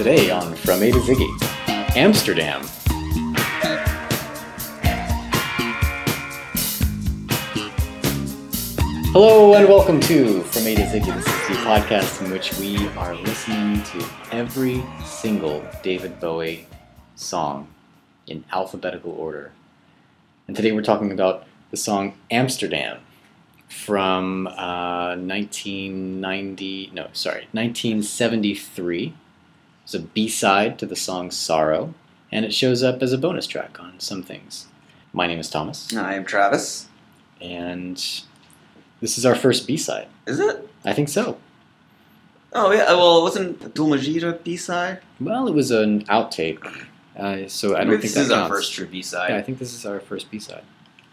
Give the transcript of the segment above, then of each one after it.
Today on From A to Ziggy, Amsterdam. Hello and welcome to From A to Ziggy. This is the podcast in which we are listening to every single David Bowie song in alphabetical order. And today we're talking about the song Amsterdam from uh, 1990, no, sorry, 1973. It's a B side to the song Sorrow, and it shows up as a bonus track on some things. My name is Thomas, I am Travis. and this is our first B side. Is it? I think so. Oh yeah. Well, it wasn't Dul Majid a B side? Well, it was an outtake, uh, so I don't think this is our first true B side. Yeah, I think this is our first B side.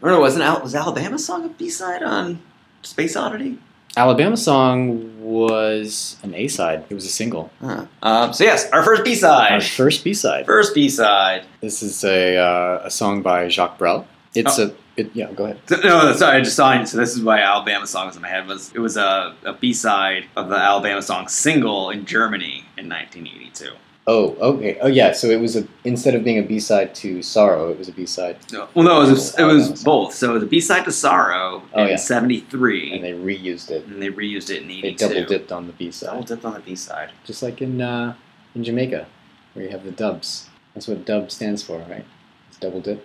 Or no, wasn't Al- was Alabama song a B side on Space Oddity? Alabama song was an A side. It was a single. Huh. Um, so yes, our first B side. Our first B side. First B side. This is a uh, a song by Jacques Brel. It's a it, yeah. Go ahead. No, sorry, I just saw it. So this is why Alabama song was in my head. Was it was a, a B side of the Alabama song single in Germany in 1982. Oh, okay. Oh, yeah. So it was a instead of being a B side to Sorrow, it was a B side, No, well, no, it was it was both. So the B side to Sorrow Oh, in yeah. '73, and they reused it. and they reused it in '82. They double dipped on the B side. Double dipped on the B side. just like in uh, in Jamaica, where you have the dubs. That's what dub stands for, right? It's double dip.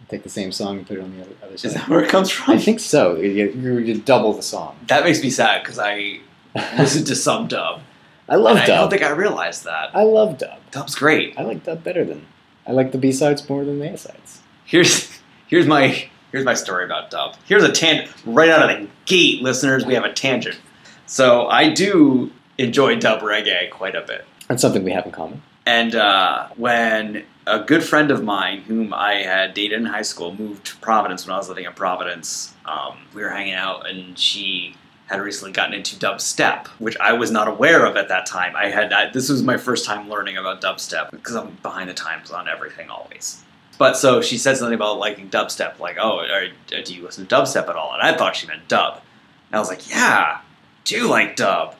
You take the same song and put it on the other, other Is side. that where it comes from? I think so. You, you, you double the song. that makes me sad because I listened to some dub. I love and I don't think I realized that. I love dub. Dub's great. I like dub better than. I like the B sides more than the A sides. Here's here's my here's my story about dub. Here's a tangent right out of the gate, listeners. We have a tangent. So I do enjoy dub reggae quite a bit. That's something we have in common. And uh, when a good friend of mine, whom I had dated in high school, moved to Providence when I was living in Providence, um, we were hanging out, and she had recently gotten into dubstep, which I was not aware of at that time. I had I, this was my first time learning about dubstep because I'm behind the times on everything always. But so she said something about liking dubstep, like, "Oh, are, uh, do you listen to dubstep at all?" And I thought she meant dub. And I was like, "Yeah, do like dub."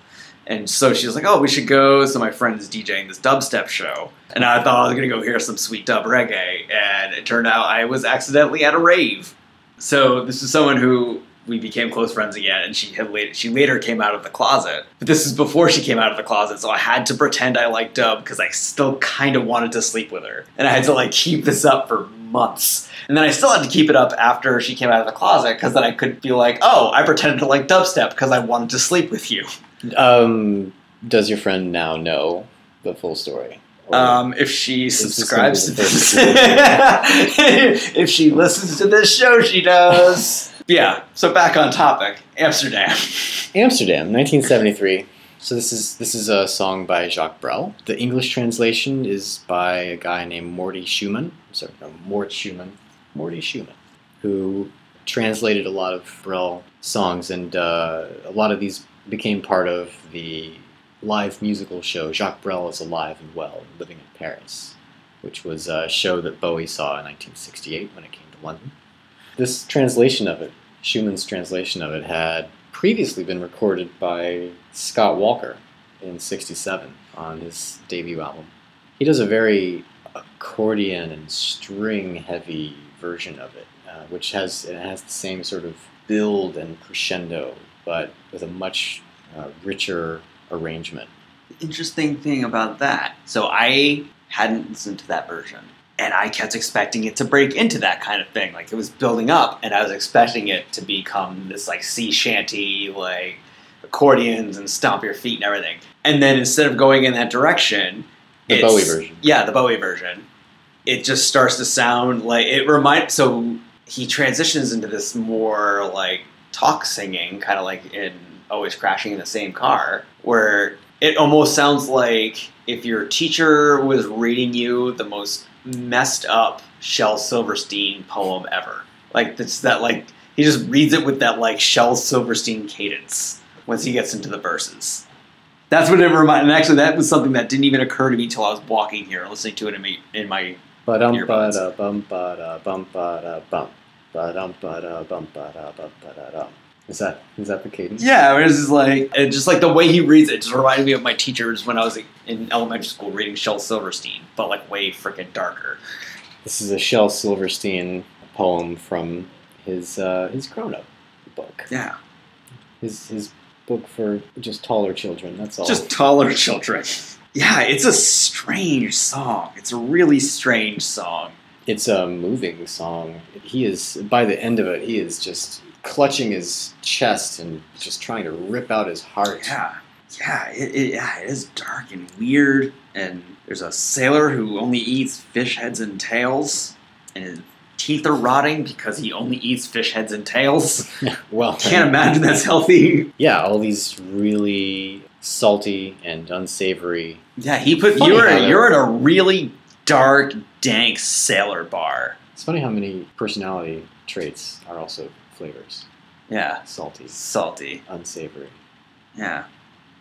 And so she was like, "Oh, we should go." So my friend is DJing this dubstep show, and I thought I was gonna go hear some sweet dub reggae, and it turned out I was accidentally at a rave. So this is someone who we became close friends again, and she had later, she later came out of the closet. But this is before she came out of the closet, so I had to pretend I liked dub because I still kind of wanted to sleep with her, and I had to like keep this up for months. And then I still had to keep it up after she came out of the closet because then I could be like, "Oh, I pretended to like dubstep because I wanted to sleep with you." Um, does your friend now know the full story? Um, if she subscribes to gonna be the this, if she listens to this show, she does. Yeah. So back on topic, Amsterdam. Amsterdam, 1973. So this is this is a song by Jacques Brel. The English translation is by a guy named Morty Shuman. Sorry, no, Mort Shuman. Morty Shuman, who translated a lot of Brel songs, and uh, a lot of these became part of the live musical show Jacques Brel is Alive and Well, Living in Paris, which was a show that Bowie saw in 1968 when it came to London. This translation of it, Shuman's translation of it, had previously been recorded by Scott Walker in 67 on his debut album. He does a very accordion and string heavy version of it, uh, which has it has the same sort of build and crescendo, but with a much uh, richer arrangement. Interesting thing about that. So I hadn't listened to that version. And I kept expecting it to break into that kind of thing. Like it was building up, and I was expecting it to become this like sea shanty, like accordions and stomp your feet and everything. And then instead of going in that direction, The Bowie version. Yeah, the Bowie version. It just starts to sound like it reminds. So he transitions into this more like talk singing, kind of like in Always Crashing in the Same Car, where it almost sounds like if your teacher was reading you the most messed up Shel Silverstein poem ever. Like it's that like he just reads it with that like Shel Silverstein cadence once he gets into the verses. That's what it reminded. And actually, that was something that didn't even occur to me till I was walking here, listening to it in my in my. Earbuds. Is that is that the cadence? Yeah, it was just like it just like the way he reads it just reminded me of my teachers when I was in elementary school reading Shel Silverstein, but like way freaking darker. This is a Shel Silverstein poem from his uh, his grown up book. Yeah, His his book for just taller children. That's all. just taller children. Yeah, it's a strange song. It's a really strange song. it's a moving song. He is by the end of it, he is just clutching his chest and just trying to rip out his heart. Yeah, yeah, it, it, yeah, it is dark and weird. And there's a sailor who only eats fish heads and tails, and his teeth are rotting because he only eats fish heads and tails. well, Can't imagine that's healthy. yeah, all these really salty and unsavory. Yeah, he put Funny you're they're- you're in a really dark, dank sailor bar. It's funny how many personality traits are also flavors: Yeah, salty, salty. unsavory, Yeah.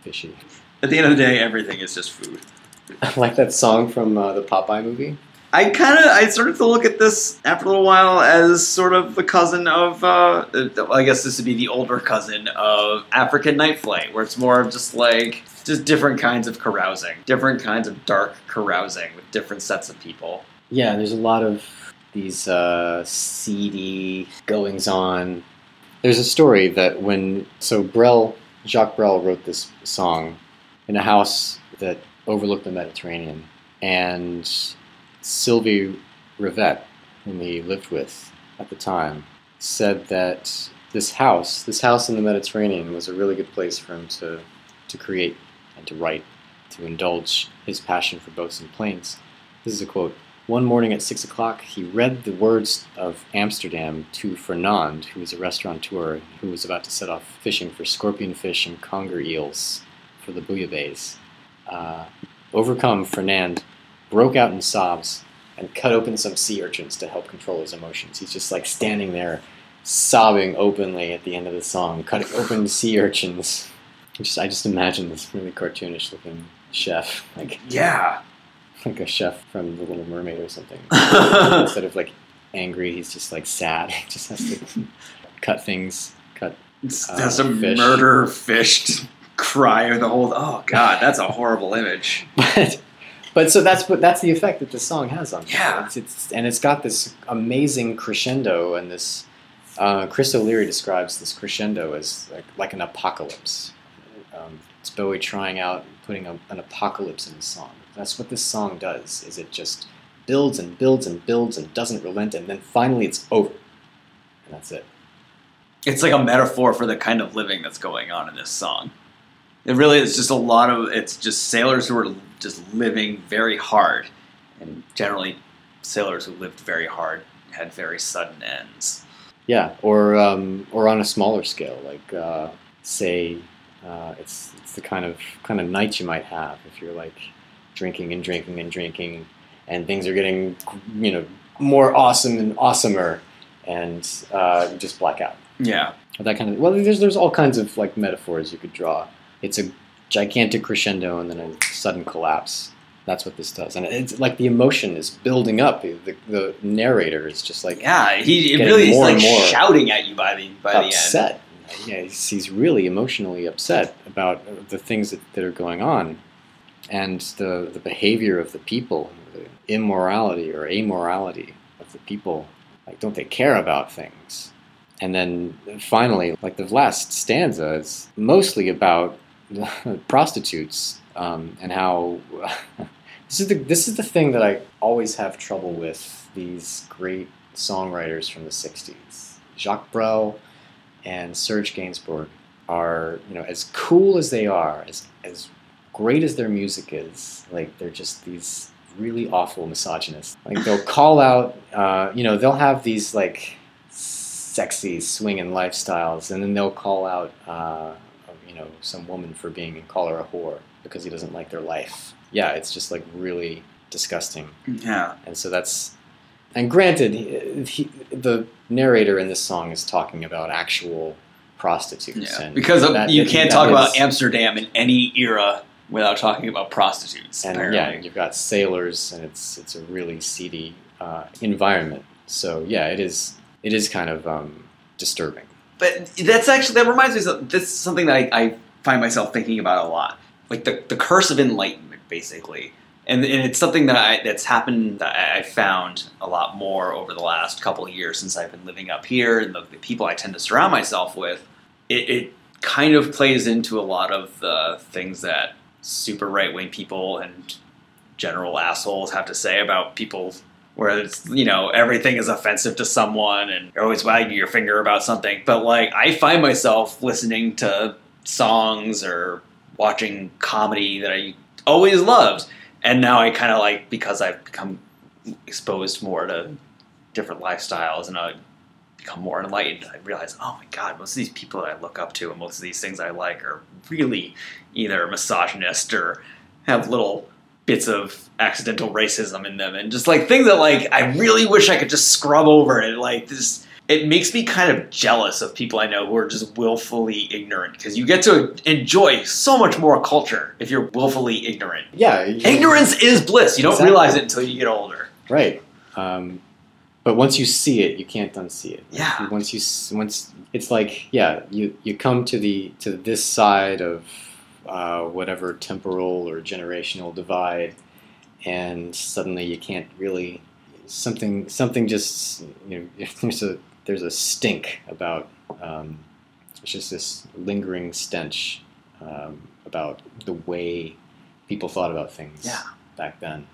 fishy. At the end of the day, everything is just food. like that song from uh, the Popeye movie. I kind of I started to look at this after a little while as sort of the cousin of uh, uh, I guess this would be the older cousin of African Night Flight, where it's more of just like just different kinds of carousing, different kinds of dark carousing with different sets of people. Yeah, there's a lot of these uh, seedy goings on. There's a story that when so Brel Jacques Brel wrote this song in a house that overlooked the Mediterranean, and Sylvie Rivet, whom he lived with at the time, said that this house, this house in the Mediterranean, was a really good place for him to to create and to write, to indulge his passion for boats and planes. This is a quote. One morning at six o'clock, he read the words of Amsterdam to Fernand, who was a restaurateur who was about to set off fishing for scorpionfish and conger eels for the bouillabaisse. Uh, overcome, Fernand broke out in sobs and cut open some sea urchins to help control his emotions. He's just like standing there, sobbing openly at the end of the song, cutting open sea urchins. Just, I just imagine this really cartoonish looking chef, like Yeah. Like a chef from The Little Mermaid or something. Instead of like angry, he's just like sad. He just has to cut things. Cut. That's a fish. murder fish cry of the whole. Oh God, that's a horrible image. But but so that's what that's the effect that this song has on. Yeah. It's, it's and it's got this amazing crescendo and this. Uh, Chris O'Leary describes this crescendo as like, like an apocalypse. Um, it's Bowie trying out putting a, an apocalypse in the song. That's what this song does. Is it just builds and builds and builds and doesn't relent, and then finally it's over, and that's it. It's like a metaphor for the kind of living that's going on in this song. It really is just a lot of. It's just sailors who are just living very hard, and generally, sailors who lived very hard had very sudden ends. Yeah, or um, or on a smaller scale, like uh, say, uh, it's it's the kind of kind of night you might have if you're like drinking and drinking and drinking, and things are getting you know more awesome and awesomer, and uh, just black out. Yeah, That kind of well, there's there's all kinds of like metaphors you could draw. It's a gigantic crescendo and then a sudden collapse. That's what this does, and it's like the emotion is building up. The, the, narrator is just like yeah. He really is like shouting at you by the by the end. upset. Yeah, he's, he's really emotionally upset about the things that, that are going on, and the the behavior of the people, the immorality or amorality of the people. Like, don't they care about things? And then finally, like the last stanza is mostly about prostitutes um, and how this is the this is the thing that I always have trouble with these great songwriters from the '60s. Jacques Brel and Serge Gainsbourg are, you know, as cool as they are, as as great as their music is, like they're just these really awful misogynists. Like they'll call out, uh, you know, they'll have these like sexy swinging lifestyles, and then they'll call out, uh, you know, some woman for being and call her a whore because he doesn't like their life. Yeah, it's just like really disgusting. Yeah, And so that's, and granted, he, he, the narrator in this song is talking about actual prostitutes. yeah. And Because that- you can't talk about Amsterdam in any era without talking about prostitutes. And apparently. yeah, you've got sailors, and it's it's a really seedy uh, environment. So yeah, it is it is kind of um, disturbing. but that's actually that reminds me of something- this is something that I, I find myself thinking about a lot like the, the curse of enlightenment basically and, and it's something that I, that's happened that I I found a lot more over the last couple of years since I've been living up here and the, the people I tend to surround myself with it, it kind of plays into a lot of the things that super right wing people and general assholes have to say about people where it's you know everything is offensive to someone and you're always wagging your finger about something. But like i find myself listening to songs or watching comedy that i always loved. And now i kind of like because i've become exposed more to different lifestyles and i become more enlightened i realize oh my god most of these people that i look up to and most of these things i like are really either misogynist or have little bits of accidental racism in them and just like things that like I really wish I could just scrub over and like this it makes me kind of jealous of people I know who are just willfully ignorant because you get to enjoy so much more culture if you're willfully ignorant. Yeah, Ignorance is bliss. You don't Exactly. realize it until you get older. Right. Um, but once you see it, you can't unsee it. Yeah. Once you once it's like yeah, you you come to the to this side of uh, whatever temporal or generational divide, and suddenly you can't really something something just you know there's a there's a stink about um, it's just this lingering stench um, about the way people thought about things Yeah. back then.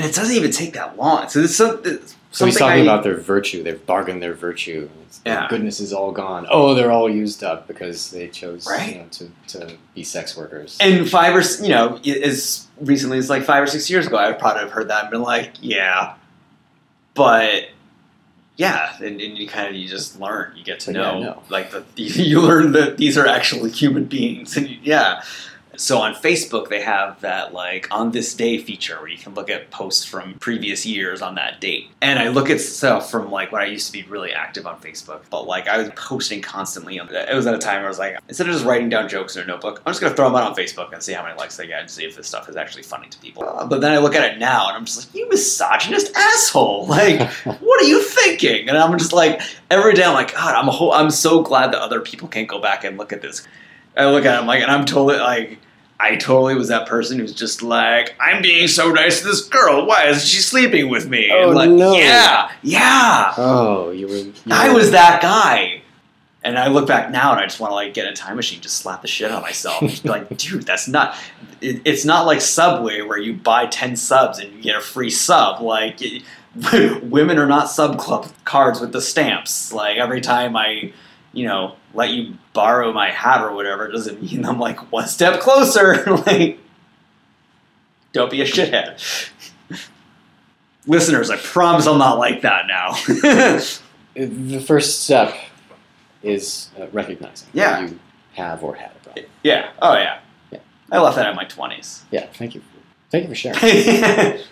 And it doesn't even take that long. So this is So he's talking I- about their virtue. They've bargained their virtue. It's- their goodness is all gone. Oh, they're all used up because they chose Right. you know, to, to be sex workers. And five or you know, as recently as like five or six years ago, I would probably have heard that and been like, yeah, but yeah, and, and you kind of you just learn, you get to But yeah, know, no. like the, you learn that these are actually human beings, and you, yeah. So on Facebook, they have that like on this day feature where you can look at posts from previous years on that date. And I look at stuff from like when I used to be really active on Facebook, but like I was posting constantly. On, it was at a time where I was like, instead of just writing down jokes in a notebook, I'm just gonna throw them out on Facebook and see how many likes they get and see if this stuff is actually funny to people. Uh, but then I look at it now and I'm just like, you misogynist asshole! Like, what are you thinking? And I'm just like, every day I'm like, God, I'm a whole, I'm so glad that other people can't go back and look at this. I look at it, I'm like, and I'm totally like, I totally was that person who's just like, I'm being so nice to this girl. Why isn't she sleeping with me? Oh, like, no. Yeah, yeah. oh, you were. You I were- was that guy. And I look back now and I just want to like get in a time machine, just slap the shit out of myself. Just be like, dude, that's not. It, it's not like Subway where you buy ten subs and you get a free sub. Like, it, women are not sub club cards with the stamps. Like every time I, you know, let you borrow my hat or whatever, doesn't mean I'm like one step closer. like, don't be a shithead. Listeners, I promise I'm not like that now. The first step is uh, recognizing Yeah. that you have or had a problem. Yeah. Oh yeah. Yeah. I left that in my twenties. Yeah. Thank you. Thank you for sharing.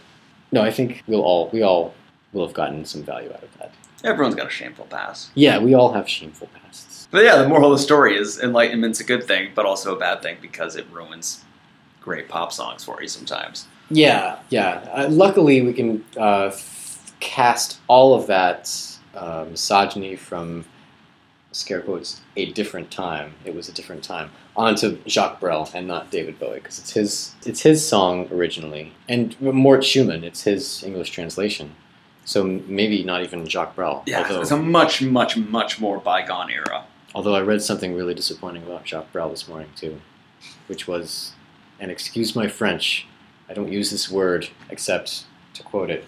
No, I think we'll all we all will have gotten some value out of that. Everyone's got a shameful past. Yeah, we all have shameful pasts. But yeah, the moral of the story is enlightenment's a good thing, but also a bad thing because it ruins great pop songs for you sometimes. Yeah, yeah. Uh, luckily, we can uh, f- cast all of that uh, misogyny from scare quotes a different time. It was a different time onto Jacques Brel and not David Bowie because it's his it's his song originally and Mort Shuman. It's his English translation. So maybe not even Jacques Brel. Yeah, although, it's a much, much, much more bygone era. although I read something really disappointing about Jacques Brel this morning too, which was, and excuse my French, I don't use this word except to quote it,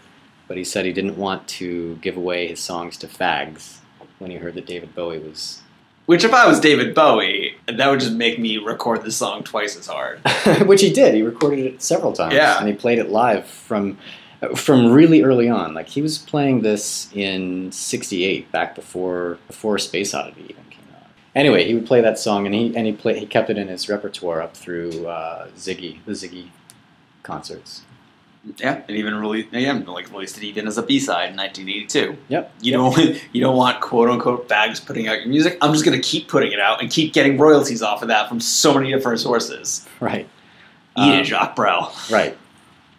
but he said he didn't want to give away his songs to fags when he heard that David Bowie was, Which, if I was David Bowie, that would just make me record the song twice as hard. which he did. He recorded it several times, Yeah. and he played it live from. From really early on, like he was playing this in '68, back before before Space Oddity even came out. Anyway, he would play that song, and he and he play he kept it in his repertoire up through uh, Ziggy, the Ziggy concerts. Yeah, and even released, yeah, like released it even as a B side in 1982. Yep. You don't, you don't want quote unquote bags putting out your music. I'm just gonna keep putting it out and keep getting royalties off of that from so many different sources. Right. Eat Um, it, Jacques Brel. Right.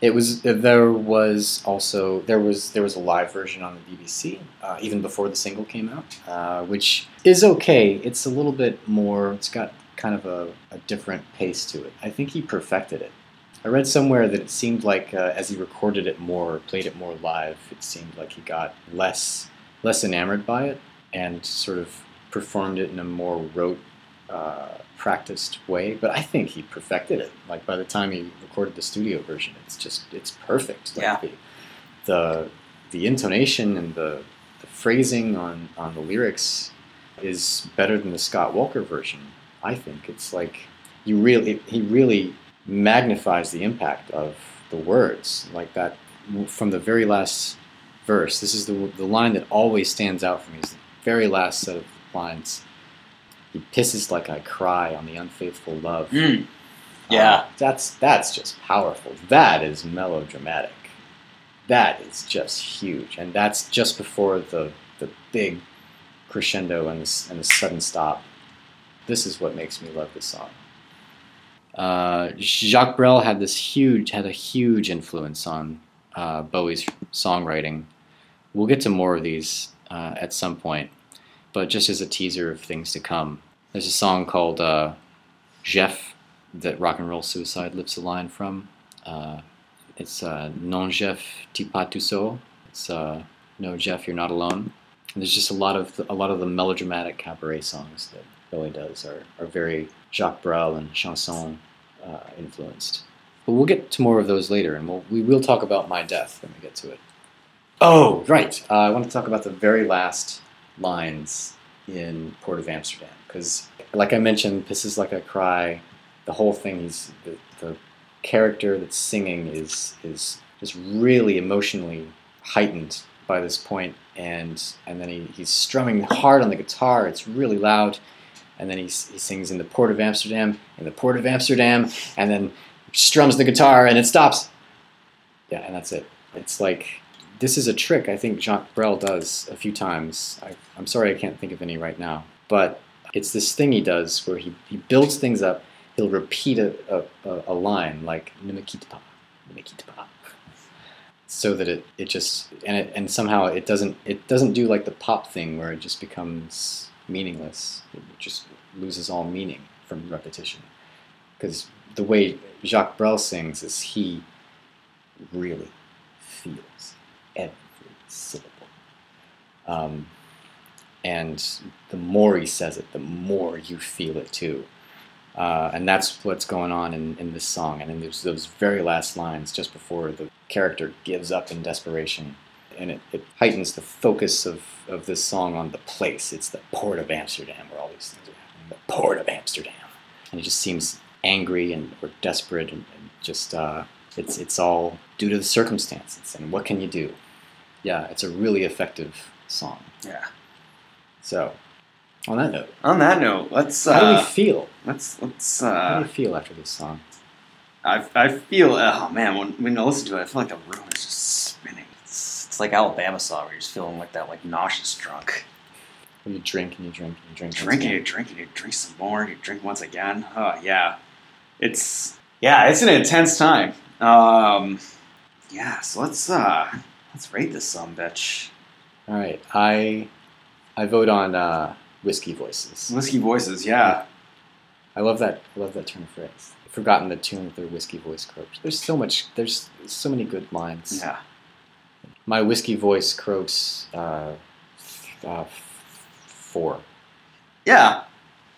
It was there was also there was there was a live version on the BBC uh, even before the single came out, uh, which is okay. It's a little bit more. It's got kind of a, a different pace to it. I think he perfected it. I read somewhere that it seemed like uh, as he recorded it more, played it more live, it seemed like he got less less enamored by it and sort of performed it in a more rote, uh, practiced way. But I think he perfected it. Like by the time he recorded the studio version, it's just it's perfect. Like Yeah. The, the the intonation and the, the phrasing on, on the lyrics is better than the Scott Walker version. I think it's like you really he really magnifies the impact of the words like that from the very last verse. This is the the line that always stands out for me. Is the very last set of lines. He pisses like I cry on the unfaithful love. Mm. Yeah. Uh, that's that's just powerful. That is melodramatic. That is just huge, and that's just before the the big crescendo and the, and the sudden stop. This is what makes me love this song. Uh, Jacques Brel had this huge had a huge influence on uh, Bowie's songwriting. We'll get to more of these uh, at some point, but just as a teaser of things to come, there's a song called uh, Jeff that Rock and Roll Suicide lifts a line from. Uh, it's uh, Non Jeff t'es pas tout seul. It's uh, No Jeff, you're not alone. And there's just a lot of a lot of the melodramatic cabaret songs that Bowie does are, are very Jacques Brel and chanson uh, influenced. But we'll get to more of those later, and we'll, we will talk about My Death when we get to it. Oh, right. Uh, I want to talk about the very last lines in Port of Amsterdam because, like I mentioned, this is like a cry. The whole thing is the, the character that's singing is is just really emotionally heightened by this point, and and then he, he's strumming hard on the guitar. It's really loud, and then he, he sings in the Port of Amsterdam, in the Port of Amsterdam, and then strums the guitar, and it stops. Yeah, and that's it. It's like this is a trick I think Jacques Brel does a few times. I, I'm sorry I can't think of any right now, but it's this thing he does where he, he builds things up. He'll repeat a, a, a- a line like "Ne me quitte pas, ne me quitte pas," so that it, it just and it and somehow it doesn't it doesn't do like the pop thing where it just becomes meaningless. It just loses all meaning from repetition. Because the way Jacques Brel sings is he really feels every syllable. Um, and the more he says it, the more you feel it too. Uh, and that's what's going on in, in this song. And in those, those very last lines, just before the character gives up in desperation. And it, it heightens the focus of, of this song on the place. It's the port of Amsterdam where all these things are happening. The port of Amsterdam. And it just seems angry and or desperate and, and just uh, it's it's all due to the circumstances and what can you do? Yeah, it's a really effective song. Yeah. So, on that note, On that note, let's how do we uh, feel? let's let's Uh, How uh, do you feel after this song? I, I feel oh man when when I listen to it I feel like the room is just spinning. It's, it's like Alabama song where you're just feeling like that like nauseous drunk. You drink and you drink and you drink. Drink and you drink and you drink some more. And you drink once again. Oh yeah, it's yeah it's an intense time. Um, yeah, so let's uh let's rate this some bitch. All right, I I vote on uh, whiskey voices. Whiskey voices, yeah. I love that. I love that turn of phrase. I've forgotten the tune of their whiskey voice croaks. There's so much. There's so many good lines. Yeah. My whiskey voice croaks. Uh, uh, four. Yeah.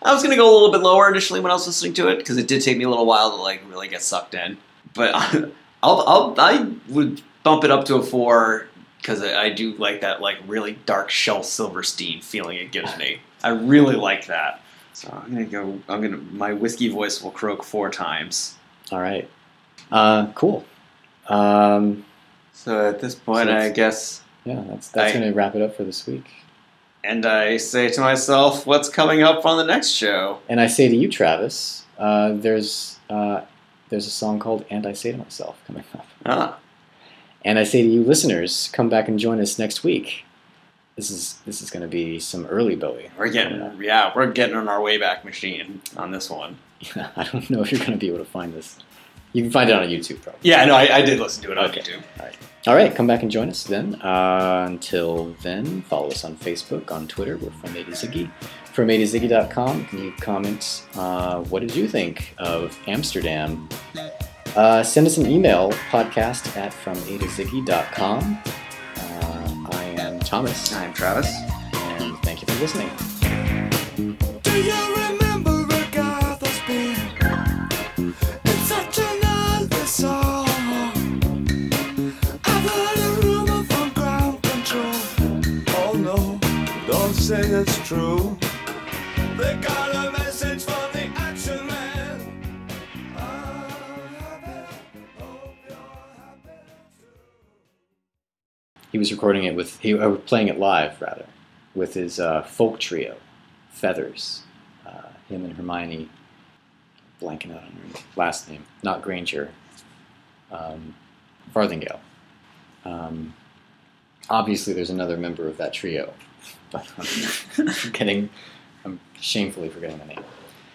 I was gonna go a little bit lower initially when I was listening to it because it did take me a little while to like really get sucked in. But I'll, I'll I would bump it up to a four because I, I do like that like really dark Shel Silverstein feeling it gives me. I really like that. So I'm gonna go. I'm gonna my whiskey voice will croak four times. All right. Uh, cool. Um, So at this point, So I guess, yeah, that's that's I- going to wrap it up for this week. and I say to myself, what's coming up on the next show? And I say to you, Travis, uh, there's uh, there's a song called "And I Say to Myself" coming up. Ah, And I say to you, listeners, come back and join us next week. This is this is going to be some early Bowie. we're getting, yeah, we're getting on our way back machine on this one. I don't know if you're going to be able to find this You can find it on YouTube, probably. Yeah, no, I, I did listen to it on Okay. YouTube. All right, come back and join us then. Uh, until then, follow us on Facebook, on Twitter. We're from to Ziggy. From A to Ziggy.com, you can leave comments. Uh, what did you think of Amsterdam? Uh, send us an email, podcast at from A to Ziggy.com. Uh, I am Thomas, I'm Travis. and thank you for listening. Do you remember Agatha's Spin? It's such an ugly song. I've heard a rumor from ground control. Oh no, don't say it's true. He was recording it with, he, or playing it live, rather, with his uh, folk trio, Feathers. Uh, him and Hermione, blanking out on her last name, not Granger, um, Farthingale. Um, obviously, there's another member of that trio, but I'm getting, I'm shamefully forgetting the name.